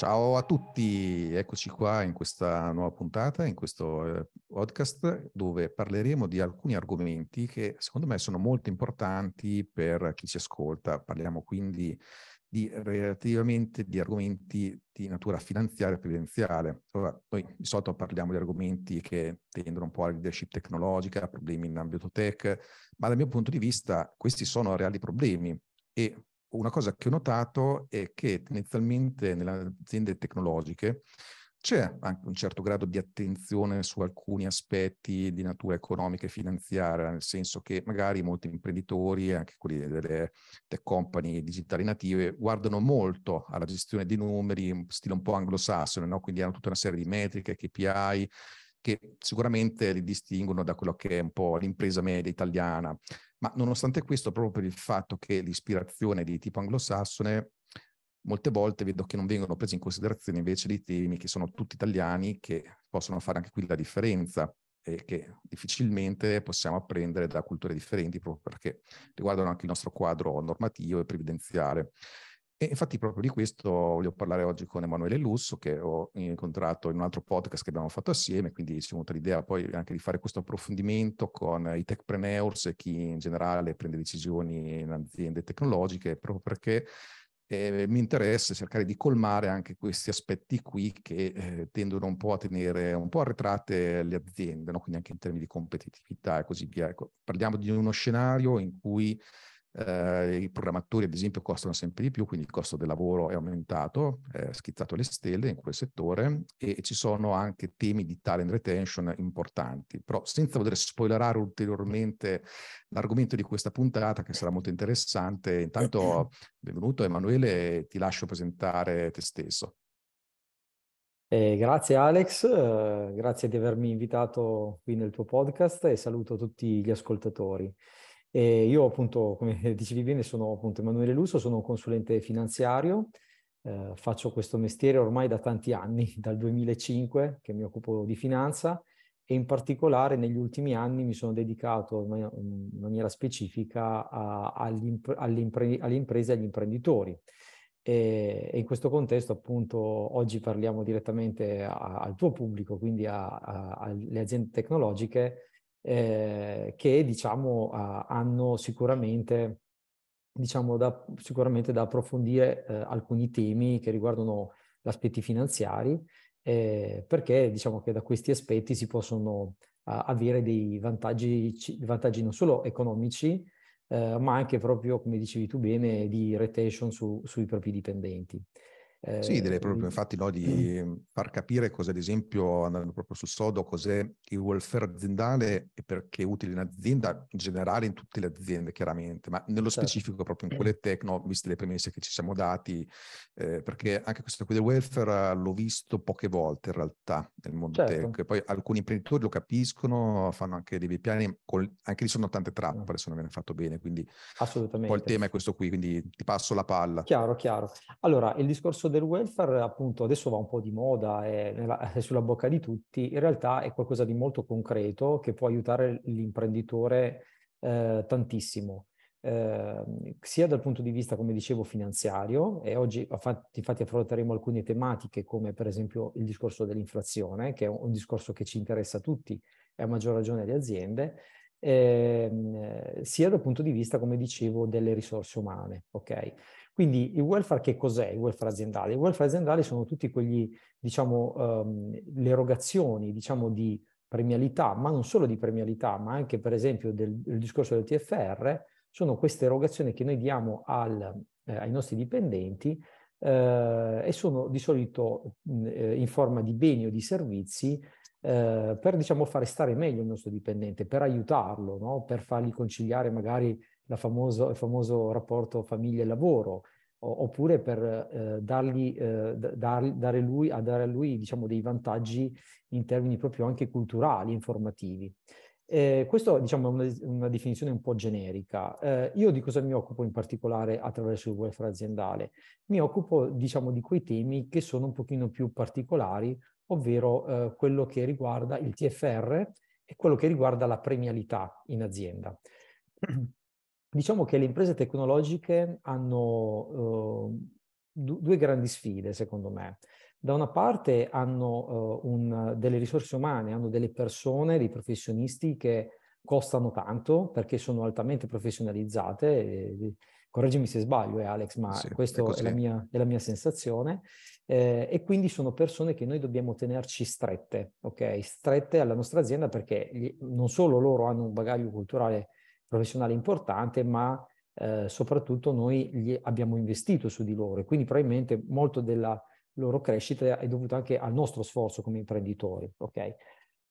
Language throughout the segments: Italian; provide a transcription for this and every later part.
Ciao a tutti, eccoci qua in questa nuova puntata, in questo eh, podcast dove parleremo di alcuni argomenti che secondo me sono molto importanti per chi ci ascolta. Parliamo quindi di relativamente di argomenti di natura finanziaria e previdenziale. Allora, noi di solito parliamo di argomenti che tendono un po' alla leadership tecnologica, problemi in ambito tech, ma dal mio punto di vista questi sono reali problemi e una cosa che ho notato è che tendenzialmente nelle aziende tecnologiche c'è anche un certo grado di attenzione su alcuni aspetti di natura economica e finanziaria, nel senso che magari molti imprenditori, anche quelli delle tech company digitali native, guardano molto alla gestione dei numeri, stile un po' anglosassone, no? quindi hanno tutta una serie di metriche, KPI, che sicuramente li distinguono da quello che è un po' l'impresa media italiana. Ma nonostante questo, proprio per il fatto che l'ispirazione di tipo anglosassone, molte volte vedo che non vengono presi in considerazione invece dei temi che sono tutti italiani, che possono fare anche qui la differenza e che difficilmente possiamo apprendere da culture differenti proprio perché riguardano anche il nostro quadro normativo e previdenziale. E infatti proprio di questo voglio parlare oggi con Emanuele Lusso, che ho incontrato in un altro podcast che abbiamo fatto assieme, quindi ci è venuta l'idea poi anche di fare questo approfondimento con i techpreneurs e chi in generale prende decisioni in aziende tecnologiche, proprio perché eh, mi interessa cercare di colmare anche questi aspetti qui che eh, tendono un po' a tenere un po' arretrate le aziende, no? quindi anche in termini di competitività e così via. Ecco, parliamo di uno scenario in cui eh, I programmatori, ad esempio, costano sempre di più, quindi il costo del lavoro è aumentato, è schizzato alle stelle in quel settore e ci sono anche temi di talent retention importanti. Però senza voler spoilerare ulteriormente l'argomento di questa puntata, che sarà molto interessante, intanto benvenuto Emanuele, ti lascio presentare te stesso. Eh, grazie Alex, eh, grazie di avermi invitato qui nel tuo podcast e saluto tutti gli ascoltatori. E io appunto, come dicevi bene, sono appunto Emanuele Lusso, sono un consulente finanziario, eh, faccio questo mestiere ormai da tanti anni, dal 2005 che mi occupo di finanza e in particolare negli ultimi anni mi sono dedicato in maniera specifica a, alle, alle, impre, alle, imprese e agli imprenditori. E, e, in questo contesto appunto oggi parliamo direttamente a, al tuo pubblico, quindi alle aziende tecnologiche, eh, che diciamo uh, hanno sicuramente, diciamo, da, sicuramente da approfondire uh, alcuni temi che riguardano gli aspetti finanziari, eh, perché diciamo che da questi aspetti si possono uh, avere dei vantaggi, vantaggi non solo economici, ma anche proprio, come dicevi tu bene, di retention su, sui propri dipendenti. Eh, sì, direi proprio infatti no, di far capire cosa, ad esempio, andando proprio sul sodo, cos'è il welfare aziendale e perché è utile in azienda, in generale in tutte le aziende chiaramente, ma nello certo. specifico proprio in quelle tecno, viste le premesse che ci siamo dati, eh, perché anche questo qui del welfare l'ho visto poche volte in realtà nel mondo certo. tech, poi alcuni imprenditori lo capiscono, fanno anche dei piani, con, anche lì sono tante trappole se non viene fatto bene, quindi Assolutamente. poi il tema è questo qui, quindi ti passo la palla. Chiaro, chiaro. Allora, il discorso del welfare appunto adesso va un po' di moda, è, nella, è, sulla bocca di tutti, in realtà è qualcosa di molto concreto che può aiutare l'imprenditore eh, tantissimo. Eh, sia dal punto di vista, come dicevo, finanziario, e oggi infatti affronteremo alcune tematiche come per esempio il discorso dell'inflazione, che è un, discorso che ci interessa a tutti e a maggior ragione alle aziende, eh, sia dal punto di vista, come dicevo, delle risorse umane. Okay? Quindi il welfare che cos'è il welfare aziendale? Il welfare aziendale sono tutti quegli, diciamo, um, le erogazioni, diciamo, di premialità, ma non solo di premialità, ma anche per esempio del, del discorso del TFR, sono queste erogazioni che noi diamo al, eh, ai nostri dipendenti eh, e sono di solito eh, in forma di beni o di servizi eh, per diciamo, fare stare meglio il nostro dipendente, per aiutarlo, no? per fargli conciliare magari famoso, il famoso rapporto famiglia e lavoro, oppure per eh, dargli, eh, dar, dare, lui, a dare a lui diciamo, dei vantaggi in termini proprio anche culturali, informativi. Eh, questo diciamo, è una, una, definizione un po' generica. Eh, io di cosa mi occupo in particolare attraverso il welfare aziendale? Mi occupo diciamo, di quei temi che sono un pochino più particolari, ovvero eh, quello che riguarda il TFR e quello che riguarda la premialità in azienda. Diciamo che le imprese tecnologiche hanno uh, due grandi sfide, secondo me. Da una parte hanno uh, un, delle risorse umane, hanno delle persone, dei professionisti che costano tanto perché sono altamente professionalizzate. E, correggimi se sbaglio, eh, Alex, ma sì, questa è, è, la mia, è la mia sensazione. Eh, e quindi sono persone che noi dobbiamo tenerci strette, ok? Strette alla nostra azienda perché gli, non solo loro hanno un bagaglio culturale professionale importante, ma eh, soprattutto noi abbiamo investito su di loro e quindi probabilmente molto della loro crescita è dovuta anche al nostro sforzo come imprenditori. Okay?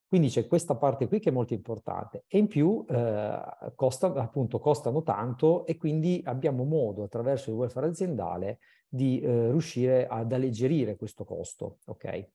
Quindi c'è questa parte qui che è molto importante e in più eh, costa, appunto, costano tanto e quindi abbiamo modo attraverso il welfare aziendale di eh, riuscire ad alleggerire questo costo. Okay?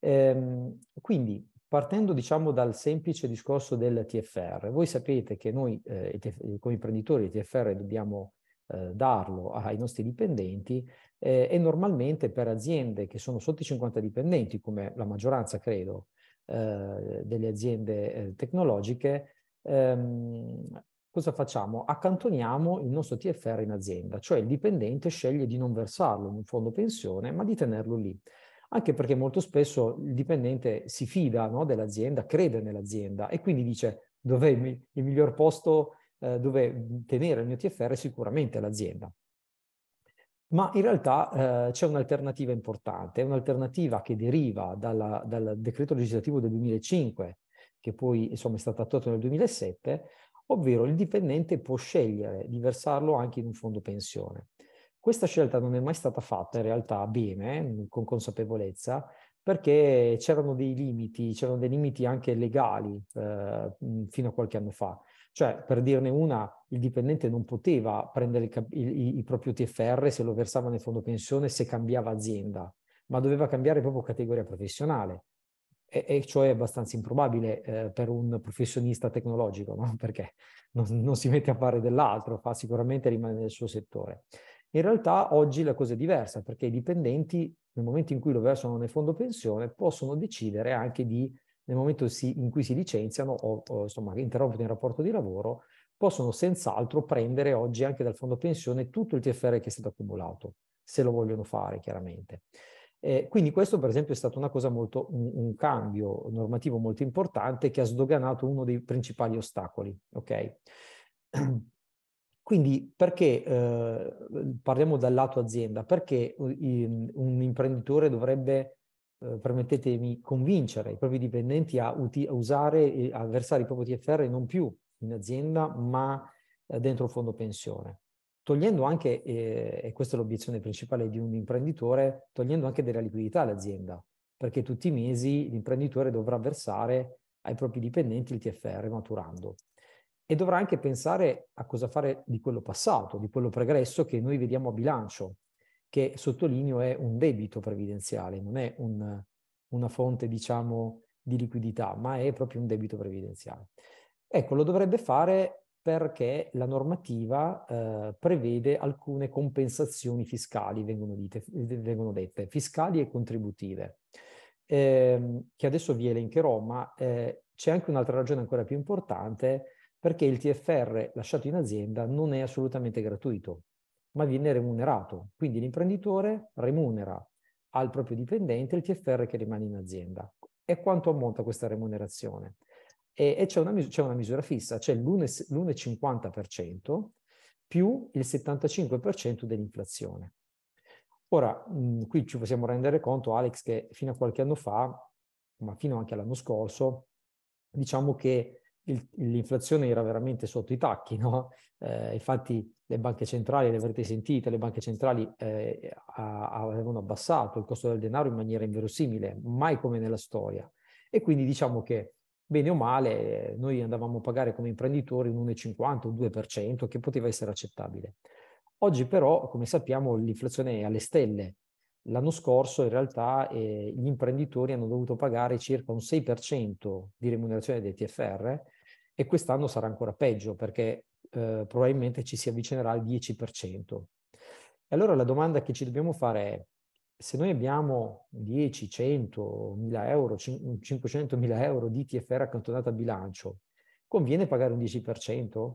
Ehm, quindi partendo diciamo dal semplice discorso del TFR, voi sapete che noi eh, come imprenditori il TFR dobbiamo eh, darlo ai nostri dipendenti eh, e normalmente per aziende che sono sotto i 50 dipendenti, come la maggioranza credo eh, delle aziende eh, tecnologiche, ehm, cosa facciamo? Accantoniamo il nostro TFR in azienda, cioè il dipendente sceglie di non versarlo in un fondo pensione, ma di tenerlo lì anche perché molto spesso il dipendente si fida no, dell'azienda, crede nell'azienda e quindi dice dov'è il, miglior posto eh, dove tenere il mio TFR è sicuramente l'azienda. Ma in realtà eh, c'è un'alternativa importante, un'alternativa che deriva dalla, dal decreto legislativo del 2005, che poi insomma, è stato attuato nel 2007, ovvero il dipendente può scegliere di versarlo anche in un fondo pensione. Questa scelta non è mai stata fatta in realtà bene, con consapevolezza, perché c'erano dei limiti, c'erano dei limiti anche legali eh, fino a qualche anno fa. Cioè, per dirne una, il dipendente non poteva prendere il, il, il, proprio TFR se lo versava nel fondo pensione se cambiava azienda, ma doveva cambiare proprio categoria professionale. E, e cioè è abbastanza improbabile eh, per un professionista tecnologico, no? perché non, non si mette a fare dell'altro, fa sicuramente rimane nel suo settore. In realtà oggi la cosa è diversa perché i dipendenti nel momento in cui lo versano nel fondo pensione possono decidere anche di, nel momento si, in cui si licenziano o, o insomma interrompono il rapporto di lavoro, possono senz'altro prendere oggi anche dal fondo pensione tutto il TFR che è stato accumulato, se lo vogliono fare chiaramente. Eh, quindi questo per esempio è stato una cosa molto, un, un, cambio normativo molto importante che ha sdoganato uno dei principali ostacoli. Okay? Quindi perché, eh, parliamo dal lato azienda, perché un imprenditore dovrebbe, eh, permettetemi, convincere i propri dipendenti a, uti- a usare, a versare i propri TFR non più in azienda, ma eh, dentro il fondo pensione? Togliendo anche, eh, e questa è l'obiezione principale di un imprenditore, togliendo anche della liquidità all'azienda, perché tutti i mesi l'imprenditore dovrà versare ai propri dipendenti il TFR maturando e dovrà anche pensare a cosa fare di quello passato, di quello pregresso che noi vediamo a bilancio, che sottolineo è un debito previdenziale, non è un, una fonte, diciamo, di liquidità, ma è proprio un debito previdenziale. Ecco, lo dovrebbe fare perché la normativa eh, prevede alcune compensazioni fiscali, vengono, dite, vengono dette, fiscali e contributive, eh, che adesso vi elencherò, ma eh, c'è anche un'altra ragione ancora più importante, perché il TFR lasciato in azienda non è assolutamente gratuito, ma viene remunerato. Quindi l'imprenditore remunera al proprio dipendente il TFR che rimane in azienda. E quanto ammonta questa remunerazione? E, e c'è, una, c'è, una, misura fissa, c'è l'1,50% più il 75% dell'inflazione. Ora, mh, qui ci possiamo rendere conto, Alex, che fino a qualche anno fa, ma fino anche all'anno scorso, diciamo che il, l'inflazione era veramente sotto i tacchi, no? Eh, infatti le banche centrali, le avrete sentite, le banche centrali eh, avevano abbassato il costo del denaro in maniera inverosimile, mai come nella storia. E quindi diciamo che bene o male noi andavamo a pagare come imprenditori un 1,50 o 2%, che poteva essere accettabile. Oggi però, come sappiamo, l'inflazione è alle stelle. L'anno scorso in realtà eh, gli imprenditori hanno dovuto pagare circa un 6% di remunerazione dei TFR e quest'anno sarà ancora peggio perché eh, probabilmente ci si avvicinerà al 10%. E allora la domanda che ci dobbiamo fare è, se noi abbiamo 10, 100, 1000 euro, 500 mila euro di TFR accantonato a bilancio, conviene pagare un 10%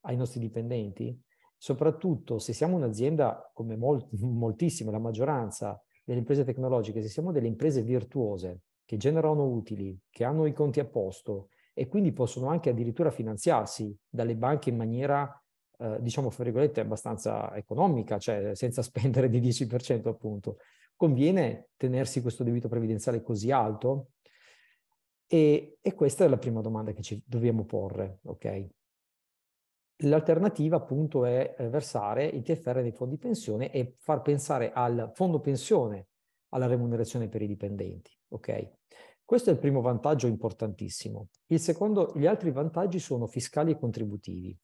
ai nostri dipendenti? Soprattutto se siamo un'azienda come molt, moltissime, la maggioranza delle imprese tecnologiche, se siamo delle imprese virtuose che generano utili, che hanno i conti a posto e quindi possono anche addirittura finanziarsi dalle banche in maniera eh, diciamo, fra virgolette, abbastanza economica, cioè senza spendere di 10% appunto. Conviene tenersi questo debito previdenziale così alto? E, e questa è la prima domanda che ci dobbiamo porre, ok? L'alternativa appunto è versare i TFR nei fondi pensione e far pensare al fondo pensione alla remunerazione per i dipendenti, ok? Questo è il primo vantaggio importantissimo. Il secondo, gli altri vantaggi sono fiscali e contributivi.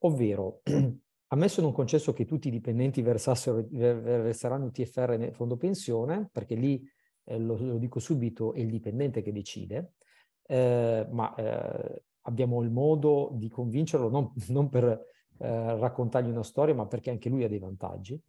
Ovvero, ammesso non concesso che tutti i dipendenti verseranno TFR nel fondo pensione, perché lì, eh, lo, lo, dico subito, è il dipendente che decide, eh, ma eh, abbiamo il modo di convincerlo non, non per eh, raccontargli una storia, ma perché anche lui ha dei vantaggi.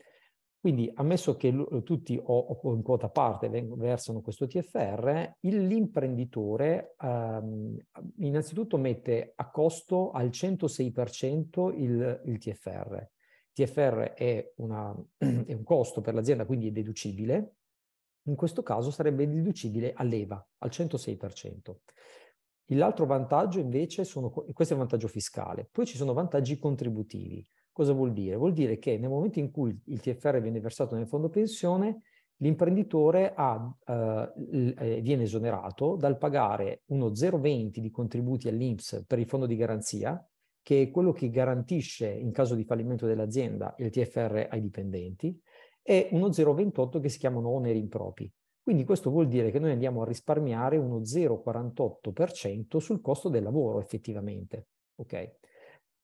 Quindi, ammesso che tutti o, in quota parte versano questo TFR, l'imprenditore ehm, innanzitutto mette a costo al 106% il, il TFR. TFR è, una, è un costo per l'azienda, quindi è deducibile. In questo caso sarebbe deducibile all'EVA, al 106%. L'altro vantaggio invece sono, questo è il vantaggio fiscale, poi ci sono vantaggi contributivi. Cosa vuol dire? Vuol dire che nel momento in cui il TFR viene versato nel fondo pensione, l'imprenditore ha, eh, eh viene esonerato dal pagare uno 0,20 di contributi all'INPS per il fondo di garanzia, che è quello che garantisce in caso di fallimento dell'azienda il TFR ai dipendenti, e uno 0,28 che si chiamano oneri impropri. Quindi questo vuol dire che noi andiamo a risparmiare uno 0,48% sul costo del lavoro effettivamente. Okay?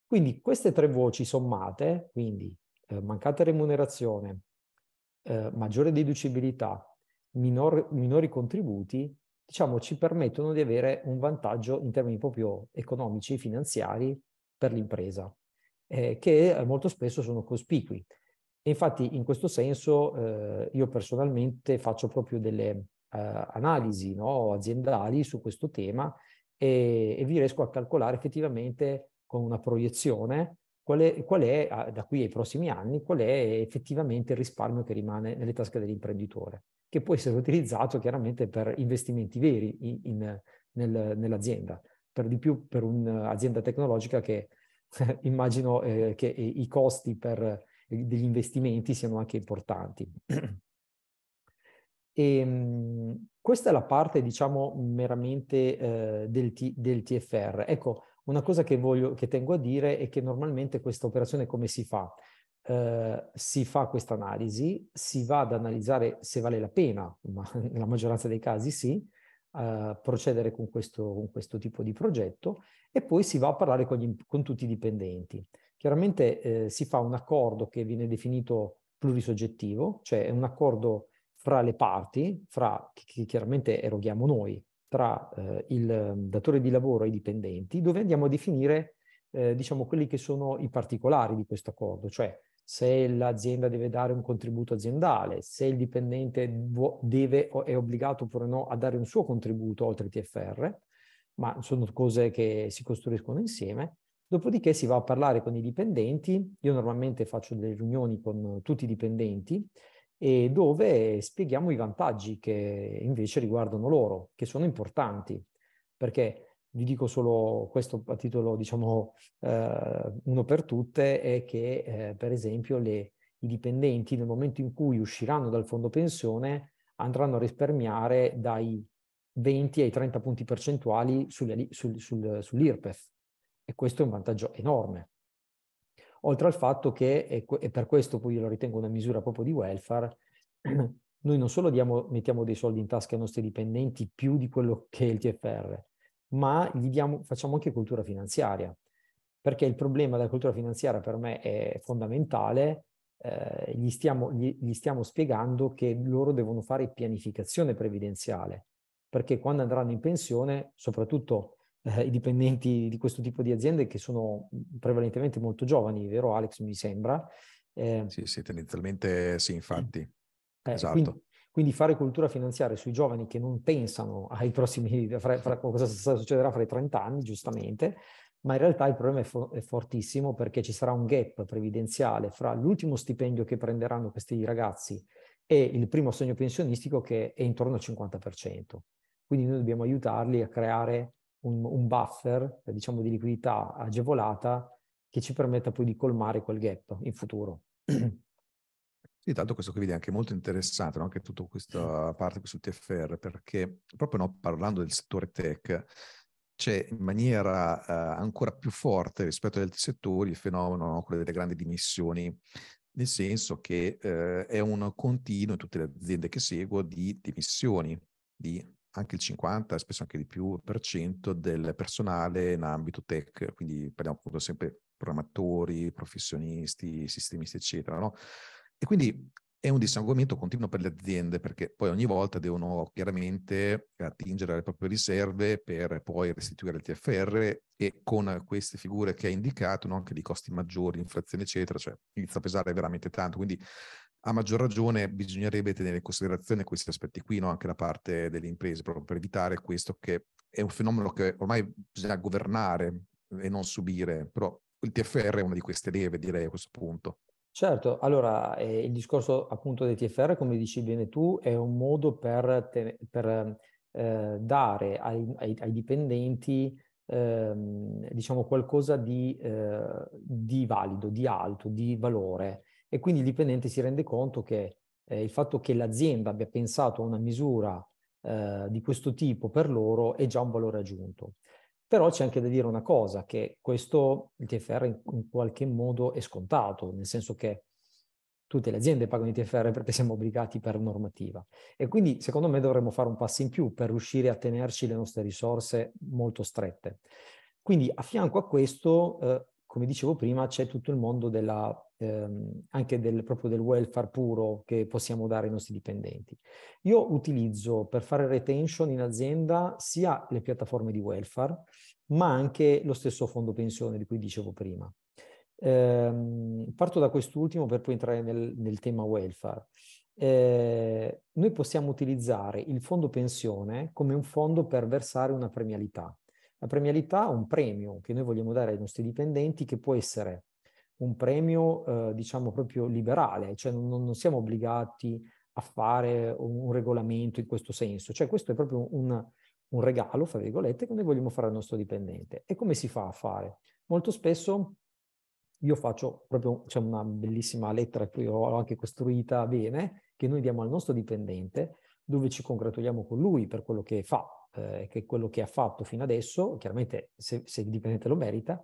Quindi queste tre voci sommate, quindi eh, mancata remunerazione, eh, maggiore deducibilità, minor, minori contributi, diciamo ci permettono di avere un vantaggio in termini proprio economici, finanziari per l'impresa, eh, che molto spesso sono cospicui. E infatti in questo senso eh, io personalmente faccio proprio delle eh, analisi no, aziendali su questo tema e, e vi riesco a calcolare effettivamente con una proiezione qual è, qual è, da qui ai prossimi anni, qual è effettivamente il risparmio che rimane nelle tasche dell'imprenditore, che può essere utilizzato chiaramente per investimenti veri in, in, nel, nell'azienda, per di più per un'azienda tecnologica che immagino eh, che i costi per, degli investimenti siano anche importanti. E, ehm, questa è la parte, diciamo, meramente eh, del, T, del, TFR. Ecco, una cosa che, voglio, che tengo a dire è che normalmente questa operazione come si fa? Uh, si fa questa analisi, si va ad analizzare se vale la pena, ma nella maggioranza dei casi sì, uh, procedere con questo, con questo, tipo di progetto e poi si va a parlare con, gli, con tutti i dipendenti. Chiaramente eh, si fa un accordo che viene definito plurisoggettivo, cioè è un accordo fra le parti, fra, che chiaramente eroghiamo noi, tra eh, il ehm, datore di lavoro e i dipendenti, dove andiamo a definire, eh, diciamo, quelli che sono i particolari di questo accordo, cioè se l'azienda deve dare un contributo aziendale, se il dipendente deve è obbligato oppure no a dare un suo contributo oltre TFR, ma sono cose che si costruiscono insieme. Dopodiché si va a parlare con i dipendenti, io normalmente faccio delle riunioni con tutti i dipendenti e dove spieghiamo i vantaggi che invece riguardano loro, che sono importanti, perché vi dico solo questo a titolo, diciamo, eh, uno per tutte, è che eh, per esempio le, i dipendenti nel momento in cui usciranno dal fondo pensione andranno a risparmiare dai 20 ai 30 punti percentuali sul, sul, sul, sull'IRPEF e questo è un vantaggio enorme oltre al fatto che, e per questo poi io lo ritengo una misura proprio di welfare, noi non solo diamo, mettiamo dei soldi in tasca ai nostri dipendenti più di quello che è il TFR, ma diamo, facciamo anche cultura finanziaria. perché il problema della cultura finanziaria per me è fondamentale, eh, gli, stiamo, gli, gli stiamo spiegando che loro devono fare pianificazione previdenziale, perché quando andranno in pensione, soprattutto eh, i dipendenti di questo tipo di aziende che sono prevalentemente molto giovani, vero Alex mi sembra? Eh, sì, sì, tendenzialmente sì, infatti. Eh, esatto. Quindi, quindi, fare cultura finanziaria sui giovani che non pensano ai prossimi, fra, fra, cosa succederà fra i 30 anni, giustamente, ma in realtà il problema è, fo- è, fortissimo perché ci sarà un gap previdenziale fra l'ultimo stipendio che prenderanno questi ragazzi e il primo assegno pensionistico che è intorno al 50%. Quindi noi dobbiamo aiutarli a creare un, un buffer, diciamo, di liquidità agevolata che ci permetta poi di colmare quel gap in futuro. Sì, tanto questo qui vedi è anche molto interessante, no? anche tutta questa parte qui sul TFR, perché proprio no, parlando del settore tech, c'è in maniera uh, ancora più forte rispetto agli altri settori il fenomeno, no? quello delle grandi dimissioni, nel senso che uh, è un continuo in tutte le aziende che seguo di dimissioni, di anche il 50, spesso anche di più, per cento del personale in ambito tech, quindi parliamo appunto sempre programmatori, professionisti, sistemisti, eccetera, no? E quindi è un dissanguamento continuo per le aziende perché poi ogni volta devono chiaramente attingere alle proprie riserve per poi restituire il TFR e con queste figure che hai indicato, no, anche di costi maggiori, inflazione eccetera, cioè inizia a pesare veramente tanto. Quindi a maggior ragione bisognerebbe tenere in considerazione questi aspetti qui, no, anche da parte delle imprese, proprio per evitare questo che è un fenomeno che ormai bisogna governare e non subire, però il TFR è una di queste leve, direi a questo punto. Certo, allora eh, il discorso appunto dei TFR, come dici bene tu, è un modo per, te, per eh, dare ai, ai, ai dipendenti eh, diciamo qualcosa di, eh, di, valido, di alto, di valore e quindi il dipendente si rende conto che eh, il fatto che l'azienda abbia pensato a una misura eh, di questo tipo per loro è già un valore aggiunto. Però c'è anche da dire una cosa, che questo il TFR in, in qualche modo è scontato, nel senso che tutte le aziende pagano i TFR perché siamo obbligati per normativa. E quindi secondo me dovremmo fare un passo in più per riuscire a tenerci le nostre risorse molto strette. Quindi a fianco a questo, eh, come dicevo prima, c'è tutto il mondo della, ehm, anche del, proprio del welfare puro che possiamo dare ai nostri dipendenti. Io utilizzo per fare retention in azienda sia le piattaforme di welfare, ma anche lo stesso fondo pensione di cui dicevo prima. Eh, parto da quest'ultimo per poi entrare nel, nel tema welfare. Eh, noi possiamo utilizzare il fondo pensione come un fondo per versare una premialità. La premialità è un premio che noi vogliamo dare ai nostri dipendenti che può essere un premio, eh, diciamo, proprio liberale, cioè non, non, siamo obbligati a fare un, regolamento in questo senso, cioè questo è proprio un, un regalo, fra virgolette, che noi vogliamo fare al nostro dipendente. E come si fa a fare? Molto spesso io faccio proprio, c'è una bellissima lettera che ho anche costruita bene, che noi diamo al nostro dipendente, dove ci congratuliamo con lui per quello che fa, eh, che quello che ha fatto fino adesso, chiaramente se, se il dipendente lo merita,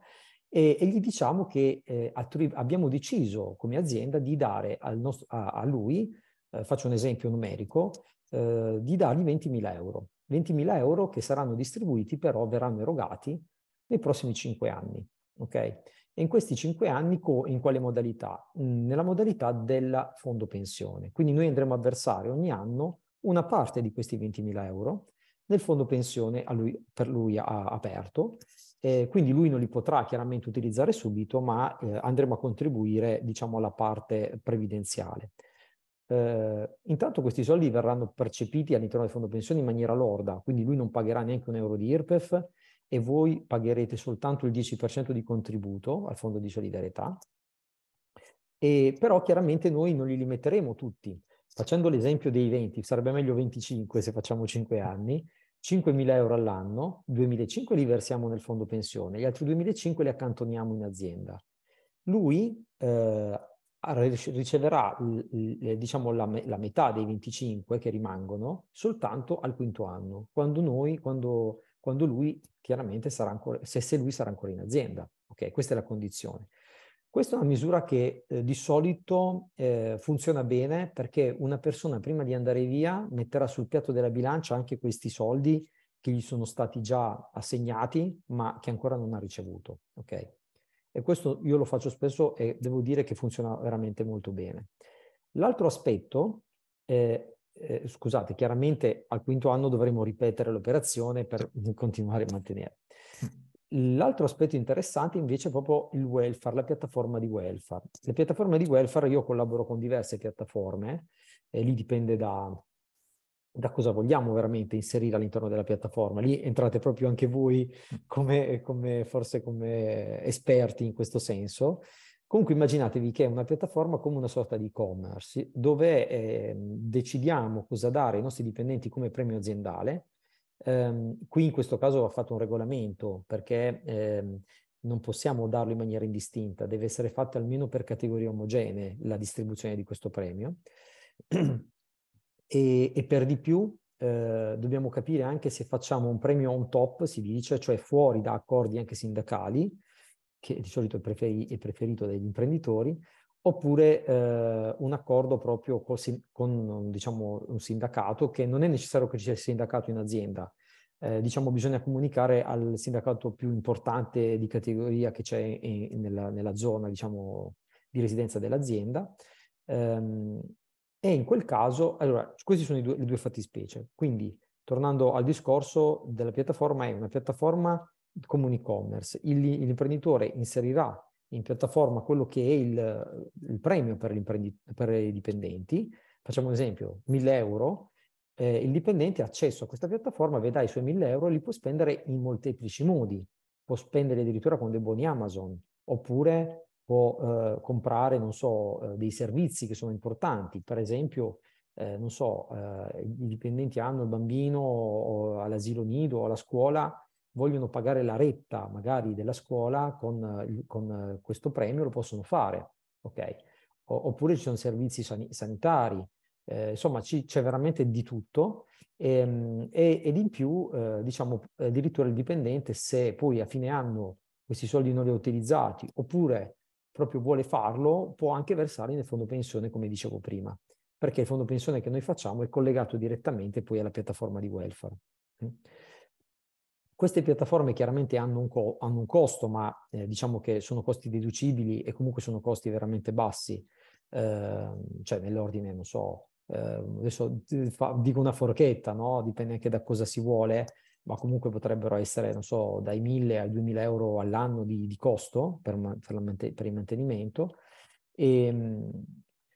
e, e gli diciamo che eh, abbiamo deciso come azienda di dare nostro, a, a, lui, eh, faccio un esempio numerico, eh, di dargli 20.000 euro. 20.000 euro che saranno distribuiti però verranno erogati nei prossimi 5 anni. Ok? E in questi 5 anni co- in quale modalità? Mm, nella modalità del fondo pensione. Quindi noi andremo a versare ogni anno una parte di questi 20.000 euro nel fondo pensione lui, per lui a, aperto eh, quindi lui non li potrà chiaramente utilizzare subito, ma eh, andremo a contribuire, diciamo, alla parte previdenziale. Eh, intanto questi soldi verranno percepiti all'interno del fondo pensione in maniera lorda, quindi lui non pagherà neanche un euro di IRPEF e voi pagherete soltanto il 10% di contributo al fondo di solidarietà. E, però chiaramente noi non li limiteremo tutti. Facendo l'esempio dei 20, sarebbe meglio 25 se facciamo 5 anni, 5.000 euro all'anno, 2.500 li versiamo nel fondo pensione, gli altri 2.500 li accantoniamo in azienda. Lui eh, riceverà diciamo, la, la, metà dei 25 che rimangono soltanto al quinto anno, quando, noi, quando, quando lui chiaramente sarà ancora, se, se lui sarà ancora in azienda. Ok, questa è la condizione. Questa è una misura che eh, di solito eh, funziona bene perché una persona prima di andare via metterà sul piatto della bilancia anche questi soldi che gli sono stati già assegnati ma che ancora non ha ricevuto. Okay? E questo io lo faccio spesso e devo dire che funziona veramente molto bene. L'altro aspetto, eh, eh, scusate, chiaramente al quinto anno dovremo ripetere l'operazione per continuare a mantenere. L'altro aspetto interessante invece è proprio il welfare, la piattaforma di welfare. Le piattaforme di welfare, io collaboro con diverse piattaforme, e lì dipende da, da cosa vogliamo veramente inserire all'interno della piattaforma. Lì entrate proprio anche voi come, come, forse come esperti in questo senso. Comunque immaginatevi che è una piattaforma come una sorta di e-commerce dove eh, decidiamo cosa dare ai nostri dipendenti come premio aziendale Um, qui in questo caso va fatto un regolamento perché ehm, non possiamo darlo in maniera indistinta, deve essere fatta almeno per categorie omogenee la distribuzione di questo premio. e, e, per di più eh, dobbiamo capire anche se facciamo un premio on top, si dice, cioè fuori da accordi anche sindacali, che di solito è preferito dagli imprenditori, oppure eh, un accordo proprio con, con diciamo, un sindacato, che non è necessario che ci sia il sindacato in azienda. Eh, diciamo, bisogna comunicare al sindacato più importante di categoria che c'è in, nella, nella, zona diciamo, di residenza dell'azienda. Um, e in quel caso, allora, questi sono due, le due fattispecie. Quindi, tornando al discorso della piattaforma, è una piattaforma come un e-commerce. Il, l'imprenditore inserirà in piattaforma quello che è il, il premio per, per, i dipendenti, facciamo un esempio, 1000 euro, eh, il dipendente ha accesso a questa piattaforma, vedrà i suoi 1000 euro e li può spendere in molteplici modi. Può spendere addirittura con dei buoni Amazon, oppure può eh, comprare, non so, eh, dei servizi che sono importanti. Per esempio, eh, non so, eh, i dipendenti hanno il bambino all'asilo nido o alla scuola vogliono pagare la retta magari della scuola con, con questo premio, lo possono fare, ok? O, oppure ci sono servizi san- sanitari, eh, insomma ci, c'è veramente di tutto e, ehm, e, ed in più, eh, diciamo, addirittura il dipendente se poi a fine anno questi soldi non li ha utilizzati oppure proprio vuole farlo, può anche versarli nel fondo pensione, come dicevo prima, perché il fondo pensione che noi facciamo è collegato direttamente poi alla piattaforma di welfare. Queste piattaforme chiaramente hanno un, co- hanno un costo, ma eh, diciamo che sono costi deducibili e comunque sono costi veramente bassi, eh, cioè nell'ordine, non so, eh, adesso fa, dico una forchetta, no? dipende anche da cosa si vuole, ma comunque potrebbero essere, non so, dai 1000 ai 2000 euro all'anno di, di costo per, per, per, il mantenimento. E, ehm,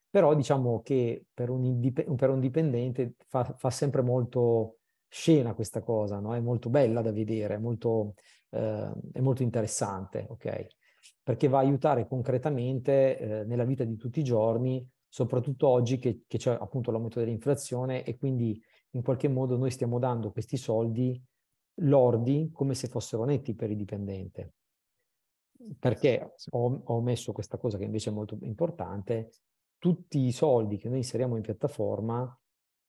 però diciamo che per un, indip- per un dipendente fa, fa sempre molto scena questa cosa, no? È molto bella da vedere, è molto, eh, è molto interessante, ok? Perché va a aiutare concretamente eh, nella vita di tutti i giorni, soprattutto oggi che, che c'è appunto l'aumento dell'inflazione e quindi in qualche modo noi stiamo dando questi soldi lordi come se fossero netti per il dipendente. Perché ho, ho messo questa cosa che invece è molto importante, tutti i soldi che noi inseriamo in piattaforma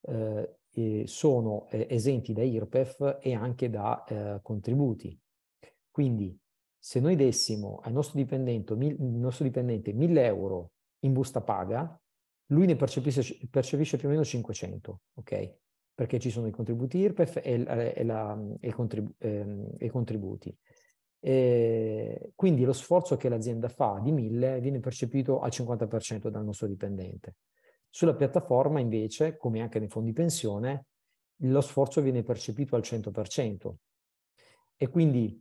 eh, eh, sono eh, esenti da IRPEF e anche da eh, contributi. Quindi se noi dessimo al nostro dipendente, mil, nostro dipendente 1000 euro in busta paga, lui ne percepisce, più o meno 500, ok? Perché ci sono i contributi IRPEF e, e, la, e, contribu, ehm, i contributi. E quindi lo sforzo che l'azienda fa di 1000 viene percepito al 50% dal nostro dipendente. Sulla piattaforma invece, come anche nei fondi pensione, lo sforzo viene percepito al 100%. E quindi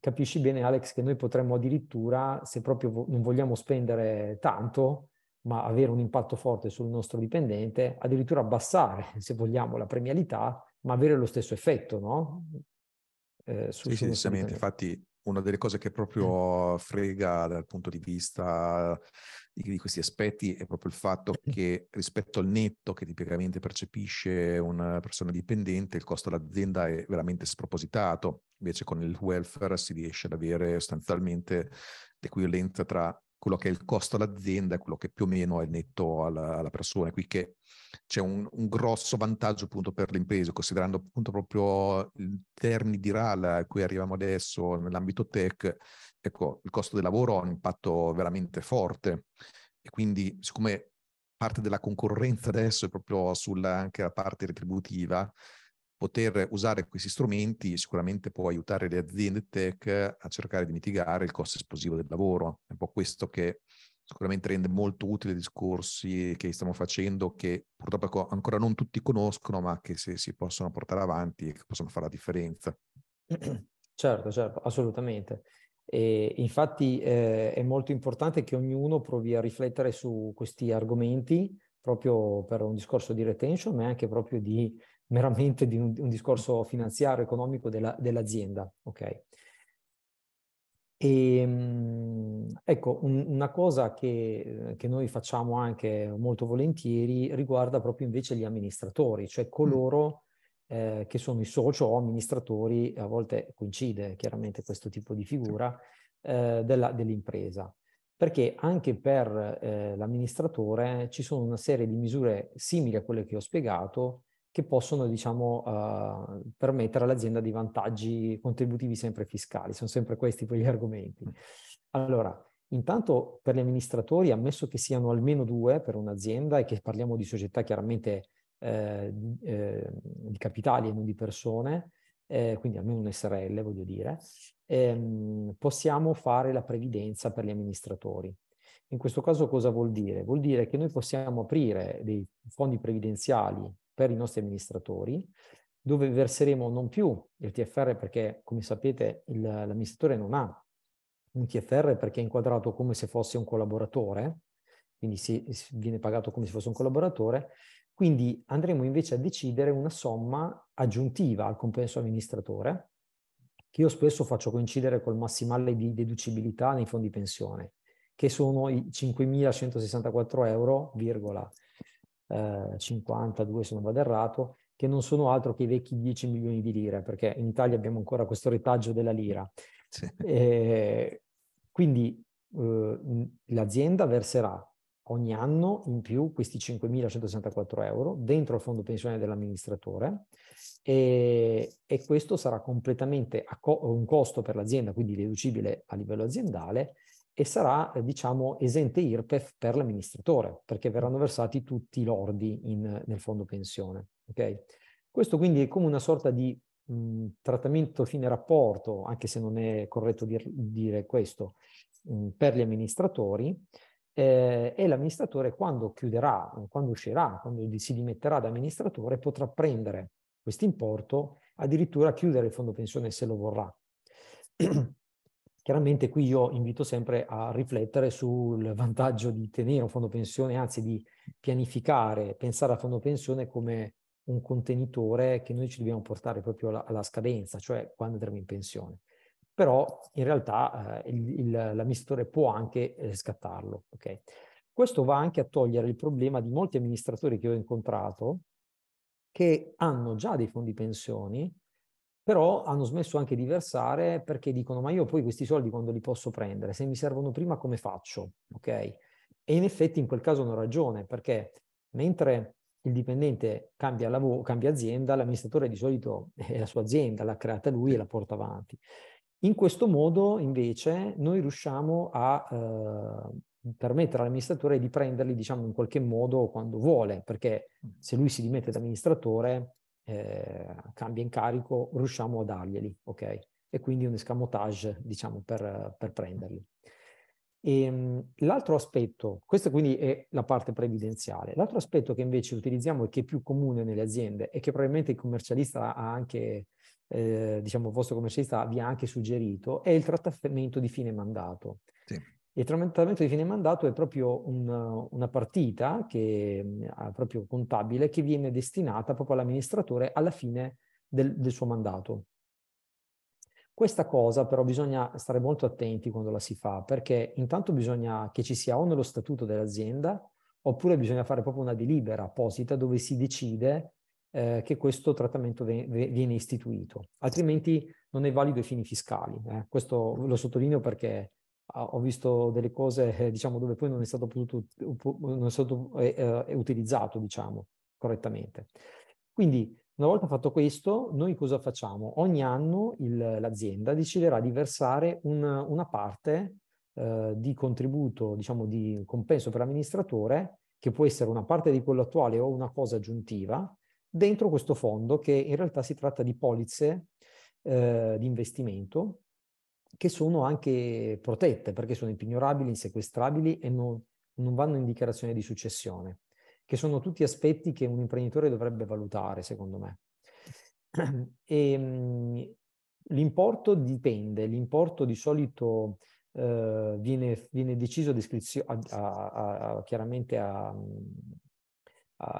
capisci bene Alex che noi potremmo addirittura, se proprio non vogliamo spendere tanto, ma avere un impatto forte sul nostro dipendente, addirittura abbassare, se vogliamo, la premialità, ma avere lo stesso effetto, no? Eh, sì, sì, decisamente. Infatti una delle cose che proprio frega dal punto di vista di, di, questi aspetti è proprio il fatto che rispetto al netto che tipicamente percepisce una persona dipendente, il costo all'azienda è veramente spropositato. Invece con il welfare si riesce ad avere sostanzialmente l'equivalenza tra quello che è il costo all'azienda quello che più o meno è netto alla, alla persona. Qui che c'è un, un, grosso vantaggio appunto per le imprese, considerando appunto proprio i termini di RAL a cui arriviamo adesso nell'ambito tech, ecco, il costo del lavoro ha un impatto veramente forte e quindi siccome parte della concorrenza adesso è proprio sulla anche la parte retributiva, poter usare questi strumenti sicuramente può aiutare le aziende tech a cercare di mitigare il costo esplosivo del lavoro. È un po' questo che sicuramente rende molto utile i discorsi che stiamo facendo, che purtroppo ancora non tutti conoscono, ma che se si possono portare avanti e che possono fare la differenza. Certo, certo, assolutamente. E infatti eh, è molto importante che ognuno provi a riflettere su questi argomenti proprio per un discorso di retention, ma anche proprio di meramente di un, un discorso finanziario, economico della, dell'azienda. Ok. E, ehm, ecco, un, una cosa che, che, noi facciamo anche molto volentieri riguarda proprio invece gli amministratori, cioè coloro eh, che sono i socio o amministratori, a volte coincide chiaramente questo tipo di figura, eh, della, dell'impresa. Perché anche per eh, l'amministratore ci sono una serie di misure simili a quelle che ho spiegato che possono, diciamo, uh, permettere all'azienda dei vantaggi contributivi sempre fiscali. Sono sempre questi poi gli argomenti. Allora, intanto per gli amministratori, ammesso che siano almeno due per un'azienda e che parliamo di società chiaramente eh, eh, di capitali e non di persone, eh, quindi almeno un SRL voglio dire, ehm, possiamo fare la previdenza per gli amministratori. In questo caso cosa vuol dire? Vuol dire che noi possiamo aprire dei fondi previdenziali per i nostri amministratori, dove verseremo non più il TFR perché, come sapete, il, l'amministratore non ha un TFR perché è inquadrato come se fosse un collaboratore, quindi si, si viene pagato come se fosse un collaboratore, quindi andremo invece a decidere una somma aggiuntiva al compenso amministratore, che io spesso faccio coincidere col massimale di deducibilità nei fondi pensione, che sono i 5.164 euro, virgola, 52 eh, se non vado errato, che non sono altro che i vecchi 10 milioni di lire, perché in Italia abbiamo ancora questo retaggio della lira. Sì. E, quindi eh, l'azienda verserà ogni anno in più questi 5.164 euro dentro il fondo pensione dell'amministratore e, e questo sarà completamente co- un costo per l'azienda, quindi deducibile a livello aziendale e sarà, eh, diciamo, esente IRPEF per l'amministratore, perché verranno versati tutti i lordi in, nel fondo pensione. Okay? Questo quindi è come una sorta di mh, trattamento fine rapporto, anche se non è corretto dir, dire questo, mh, per gli amministratori, eh, e l'amministratore quando chiuderà, quando uscirà, quando si dimetterà da amministratore, potrà prendere questo importo, addirittura chiudere il fondo pensione se lo vorrà. Chiaramente qui io invito sempre a riflettere sul vantaggio di tenere un fondo pensione, anzi di pianificare, pensare al fondo pensione come un contenitore che noi ci dobbiamo portare proprio alla, alla scadenza, cioè quando andremo in pensione. Però in realtà eh, il, il, l'amministratore può anche eh, scattarlo. Okay? Questo va anche a togliere il problema di molti amministratori che ho incontrato che hanno già dei fondi pensioni, però hanno smesso anche di versare perché dicono ma io poi questi soldi quando li posso prendere? Se mi servono prima come faccio? Ok? E in effetti in quel caso hanno ragione perché mentre il dipendente cambia, lavoro, cambia azienda, l'amministratore di solito è la sua azienda, l'ha creata lui e la porta avanti. In questo modo invece noi riusciamo a eh, permettere all'amministratore di prenderli diciamo in qualche modo quando vuole, perché se lui si dimette da amministratore eh, cambia incarico, riusciamo a darglieli, ok? E quindi un escamotage, diciamo, per, per prenderli. Ehm, l'altro aspetto, questa quindi è la parte previdenziale, l'altro aspetto che invece utilizziamo e che è più comune nelle aziende e che probabilmente il commercialista ha anche, eh, diciamo, il vostro commercialista vi ha anche suggerito, è il trattamento di fine mandato. Sì. Il trattamento di fine mandato è proprio un, una partita che, uh, proprio contabile che viene destinata proprio all'amministratore alla fine del, del suo mandato. Questa cosa però bisogna stare molto attenti quando la si fa, perché intanto bisogna che ci sia o nello statuto dell'azienda, oppure bisogna fare proprio una delibera apposita dove si decide eh, che questo trattamento ve- viene istituito, altrimenti non è valido ai fini fiscali. Eh. Questo lo sottolineo perché ho visto delle cose, eh, diciamo, dove poi non è stato, potuto, non è stato eh, eh, utilizzato, diciamo, correttamente. Quindi, una volta fatto questo, noi cosa facciamo? Ogni anno il, l'azienda deciderà di versare un, una parte eh, di contributo, diciamo, di compenso per l'amministratore, che può essere una parte di quello attuale o una cosa aggiuntiva, dentro questo fondo che in realtà si tratta di polizze eh, di investimento che sono anche protette perché sono impignorabili, insequestrabili e non, non vanno in dichiarazione di successione, che sono tutti aspetti che un imprenditore dovrebbe valutare, secondo me. E, ehm, l'importo dipende, l'importo di solito eh, viene, viene, deciso a, a, a, chiaramente a,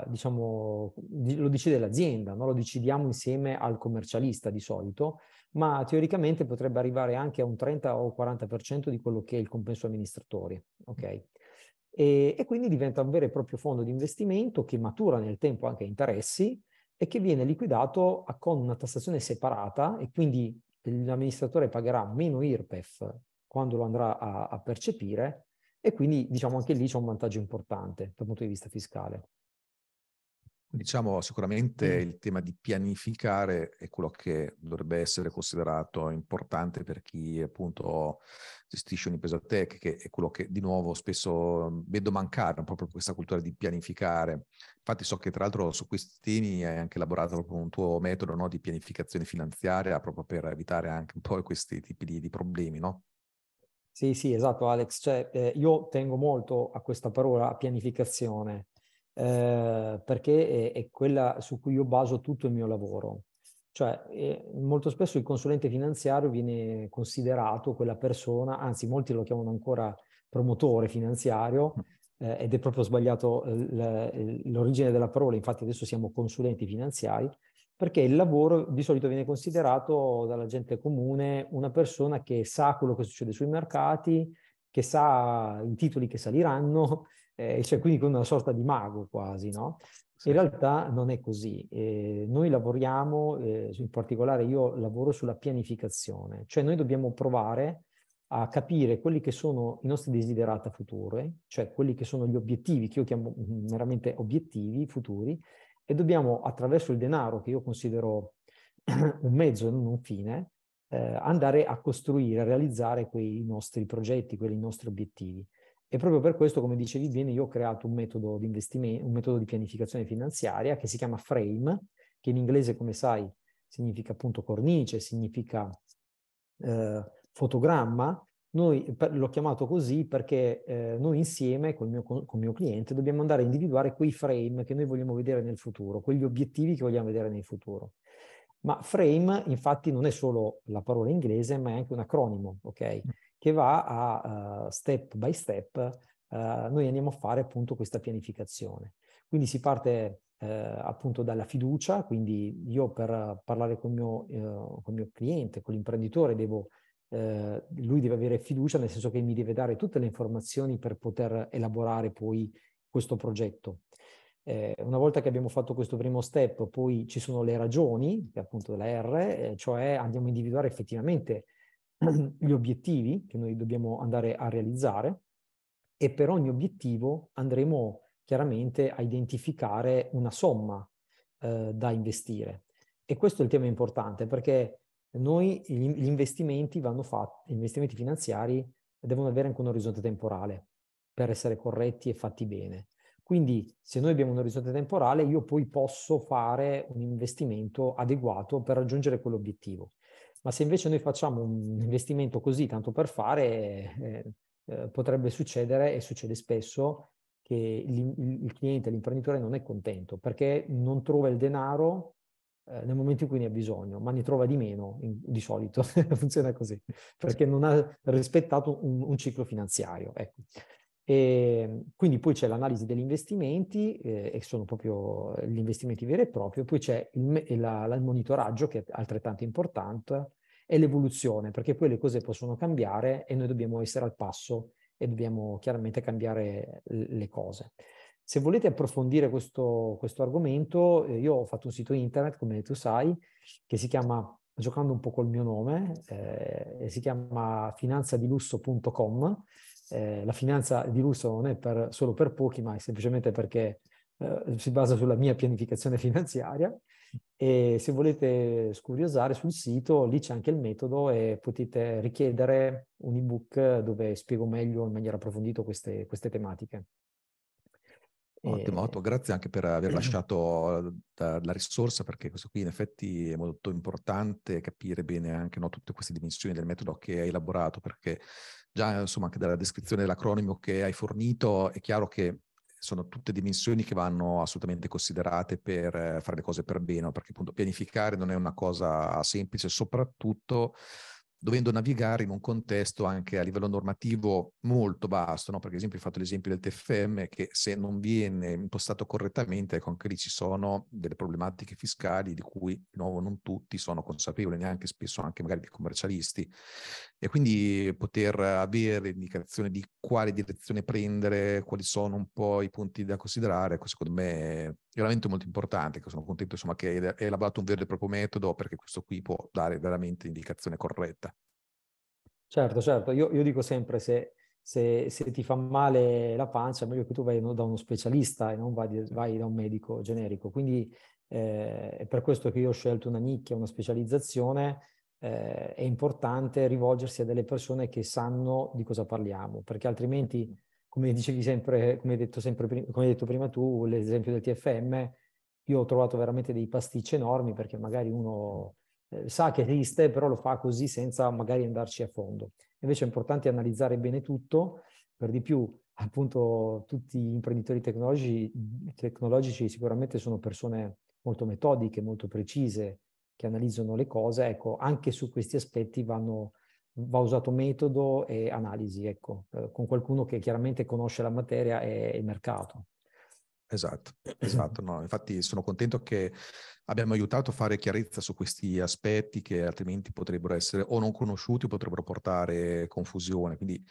diciamo, lo decide l'azienda, no? lo decidiamo insieme al commercialista di solito, ma teoricamente potrebbe arrivare anche a un 30 o 40% di quello che è il compenso amministratore. Okay? E, e, quindi diventa un vero e proprio fondo di investimento che matura nel tempo anche interessi e che viene liquidato con una tassazione separata e quindi l'amministratore pagherà meno IRPEF quando lo andrà a, a percepire e quindi diciamo anche lì c'è un vantaggio importante dal punto di vista fiscale. Diciamo sicuramente mm. il tema di pianificare è quello che dovrebbe essere considerato importante per chi appunto gestisce un'impresa tech, che è quello che di nuovo spesso vedo mancare, proprio questa cultura di pianificare. Infatti so che tra l'altro su questi temi hai anche elaborato proprio un tuo metodo no, di pianificazione finanziaria proprio per evitare anche un po' questi tipi di, di problemi, no? Sì, sì, esatto Alex, cioè, eh, io tengo molto a questa parola pianificazione eh, perché è, è, quella su cui io baso tutto il mio lavoro. Cioè, eh, molto spesso il consulente finanziario viene considerato quella persona, anzi molti lo chiamano ancora promotore finanziario, mm. eh, ed è proprio sbagliato eh, l'origine della parola, infatti adesso siamo consulenti finanziari, perché il lavoro di solito viene considerato dalla gente comune una persona che sa quello che succede sui mercati, che sa i titoli che saliranno, eh, cioè quindi con una sorta di mago quasi, no? In realtà non è così. Eh, noi lavoriamo, eh, in particolare io lavoro sulla pianificazione, cioè noi dobbiamo provare a capire quelli che sono i nostri desiderata futuri, cioè quelli che sono gli obiettivi, che io chiamo meramente obiettivi futuri, e dobbiamo attraverso il denaro, che io considero un mezzo e non un fine, eh, andare a costruire, a realizzare quei nostri progetti, quei nostri obiettivi. E proprio per questo, come dicevi bene, io ho creato un metodo di investimento, un metodo di pianificazione finanziaria che si chiama Frame, che in inglese, come sai, significa appunto cornice, significa eh, fotogramma. Noi per, l'ho chiamato così perché eh, noi insieme con il, mio, con il mio cliente dobbiamo andare a individuare quei frame che noi vogliamo vedere nel futuro, quegli obiettivi che vogliamo vedere nel futuro. Ma frame infatti non è solo la parola inglese, ma è anche un acronimo, ok? Che va a uh, step by step, uh, noi andiamo a fare appunto questa pianificazione. Quindi si parte uh, appunto dalla fiducia, quindi io per parlare con il mio, con il mio cliente, con l'imprenditore, devo, lui deve avere fiducia nel senso che mi deve dare tutte le informazioni per poter elaborare poi questo progetto. Eh, una volta che abbiamo fatto questo primo step, poi ci sono le ragioni, appunto la R, eh, cioè andiamo a individuare effettivamente gli obiettivi che noi dobbiamo andare a realizzare e per ogni obiettivo andremo chiaramente a identificare una somma eh, da investire. E questo è il tema importante perché noi gli investimenti vanno fatti, gli investimenti finanziari devono avere anche un orizzonte temporale per essere corretti e fatti bene. Quindi se noi abbiamo un orizzonte temporale, io poi posso fare un investimento adeguato per raggiungere quell'obiettivo. Ma se invece noi facciamo un investimento così, tanto per fare, eh, eh, potrebbe succedere, e succede spesso, che il, il cliente, l'imprenditore non è contento perché non trova il denaro eh, nel momento in cui ne ha bisogno, ma ne trova di meno in, di solito, funziona così, perché non ha rispettato un, un ciclo finanziario. Ecco. E quindi poi c'è l'analisi degli investimenti, eh, e sono proprio gli investimenti veri e propri, poi c'è il, il, il, monitoraggio che è altrettanto importante e l'evoluzione, perché poi le cose possono cambiare e noi dobbiamo essere al passo e dobbiamo chiaramente cambiare le cose. Se volete approfondire questo, questo argomento, eh, io ho fatto un sito internet, come tu sai, che si chiama, giocando un po' col mio nome, eh, si chiama finanzadilusso.com eh, la finanza di lusso non è per, solo per pochi, ma è semplicemente perché eh, si basa sulla mia pianificazione finanziaria. E se volete scuriosare sul sito, lì c'è anche il metodo e potete richiedere un ebook dove spiego meglio in maniera approfondita queste, queste tematiche. Ottimo, ottimo, grazie anche per aver lasciato la, la, risorsa, perché questo qui in effetti è molto importante capire bene anche no, tutte queste dimensioni del metodo che hai elaborato, perché già insomma anche dalla descrizione dell'acronimo che hai fornito è chiaro che sono tutte dimensioni che vanno assolutamente considerate per fare le cose per bene, perché appunto pianificare non è una cosa semplice, soprattutto dovendo navigare in un contesto anche a livello normativo molto vasto, no? perché ad esempio hai fatto l'esempio del TFM che se non viene impostato correttamente, ecco anche lì ci sono delle problematiche fiscali di cui di nuovo non tutti sono consapevoli, neanche spesso anche magari i commercialisti e quindi poter avere indicazione di quale direzione prendere, quali sono un po' i punti da considerare, ecco, secondo me veramente molto importante, sono contento insomma che hai elaborato un vero e proprio metodo perché questo qui può dare veramente l'indicazione corretta. Certo, certo, io, io dico sempre se, se, se, ti fa male la pancia è meglio che tu vai da uno specialista e non vai, vai da un medico generico, quindi eh, è per questo che io ho scelto una nicchia, una specializzazione, eh, è importante rivolgersi a delle persone che sanno di cosa parliamo, perché altrimenti come dicevi sempre, come hai detto, sempre, come hai detto prima tu, l'esempio del TFM, io ho trovato veramente dei pasticci enormi perché magari uno eh, sa che esiste, però lo fa così senza magari andarci a fondo. Invece è importante analizzare bene tutto, per di più appunto tutti gli imprenditori tecnologici, tecnologici sicuramente sono persone molto metodiche, molto precise, che analizzano le cose, ecco, anche su questi aspetti vanno va usato metodo e analisi, ecco, eh, con qualcuno che chiaramente conosce la materia e il mercato. Esatto, esatto. No, infatti sono contento che abbiamo aiutato a fare chiarezza su questi aspetti che altrimenti potrebbero essere o non conosciuti o potrebbero portare confusione. Quindi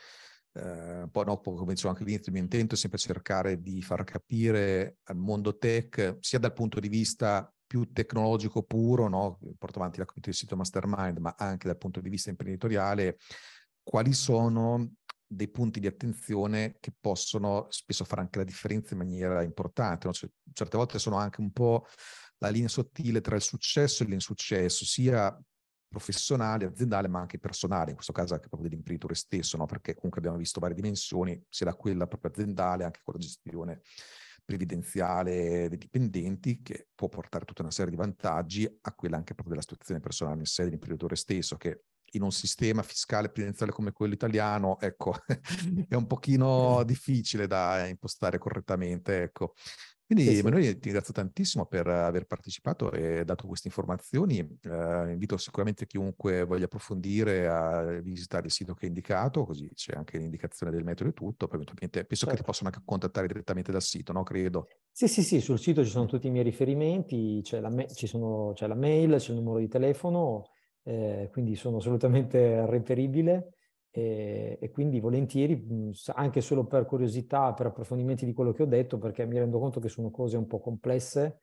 eh, poi no, come dicevo anche all'inizio, il mio intento è sempre cercare di far capire al mondo tech, sia dal punto di vista più tecnologico puro, no? porto avanti la community del sito Mastermind, ma anche dal punto di vista imprenditoriale, quali sono dei punti di attenzione che possono spesso fare anche la differenza in maniera importante. No? Cioè, certe volte sono anche un po' la linea sottile tra il successo e l'insuccesso, sia professionale, aziendale, ma anche personale, in questo caso anche proprio dell'imprenditore stesso, no? perché comunque abbiamo visto varie dimensioni, sia da quella proprio aziendale, anche con la gestione previdenziale dei dipendenti, che può portare tutta una serie di vantaggi, a quella anche proprio della situazione personale in sé dell'imprenditore stesso, che in un sistema fiscale previdenziale come quello italiano, ecco, è un pochino difficile da impostare correttamente, ecco. Quindi sì, Emanuele ti ringrazio tantissimo per aver partecipato e dato queste informazioni. Eh, invito sicuramente chiunque voglia approfondire a visitare il sito che hai indicato, così c'è anche l'indicazione del metodo e tutto. Poi penso certo. che ti certo. possono anche contattare direttamente dal sito, no? Credo. Sì, sì, sì, sul sito ci sono tutti i miei riferimenti, c'è la, me- sono, c'è la mail, c'è il numero di telefono, eh, quindi sono assolutamente reperibile e, e, quindi volentieri, anche solo per curiosità, per approfondimenti di quello che ho detto, perché mi rendo conto che sono cose un po' complesse,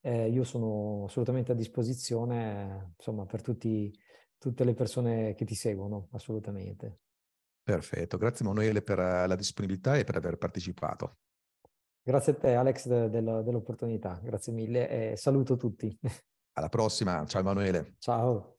eh, io sono assolutamente a disposizione, insomma, per tutti, tutte le persone che ti seguono, assolutamente. Perfetto, grazie Emanuele per la disponibilità e per aver partecipato. Grazie a te Alex de- de- dell'opportunità, grazie mille e saluto tutti. Alla prossima, ciao Emanuele. Ciao.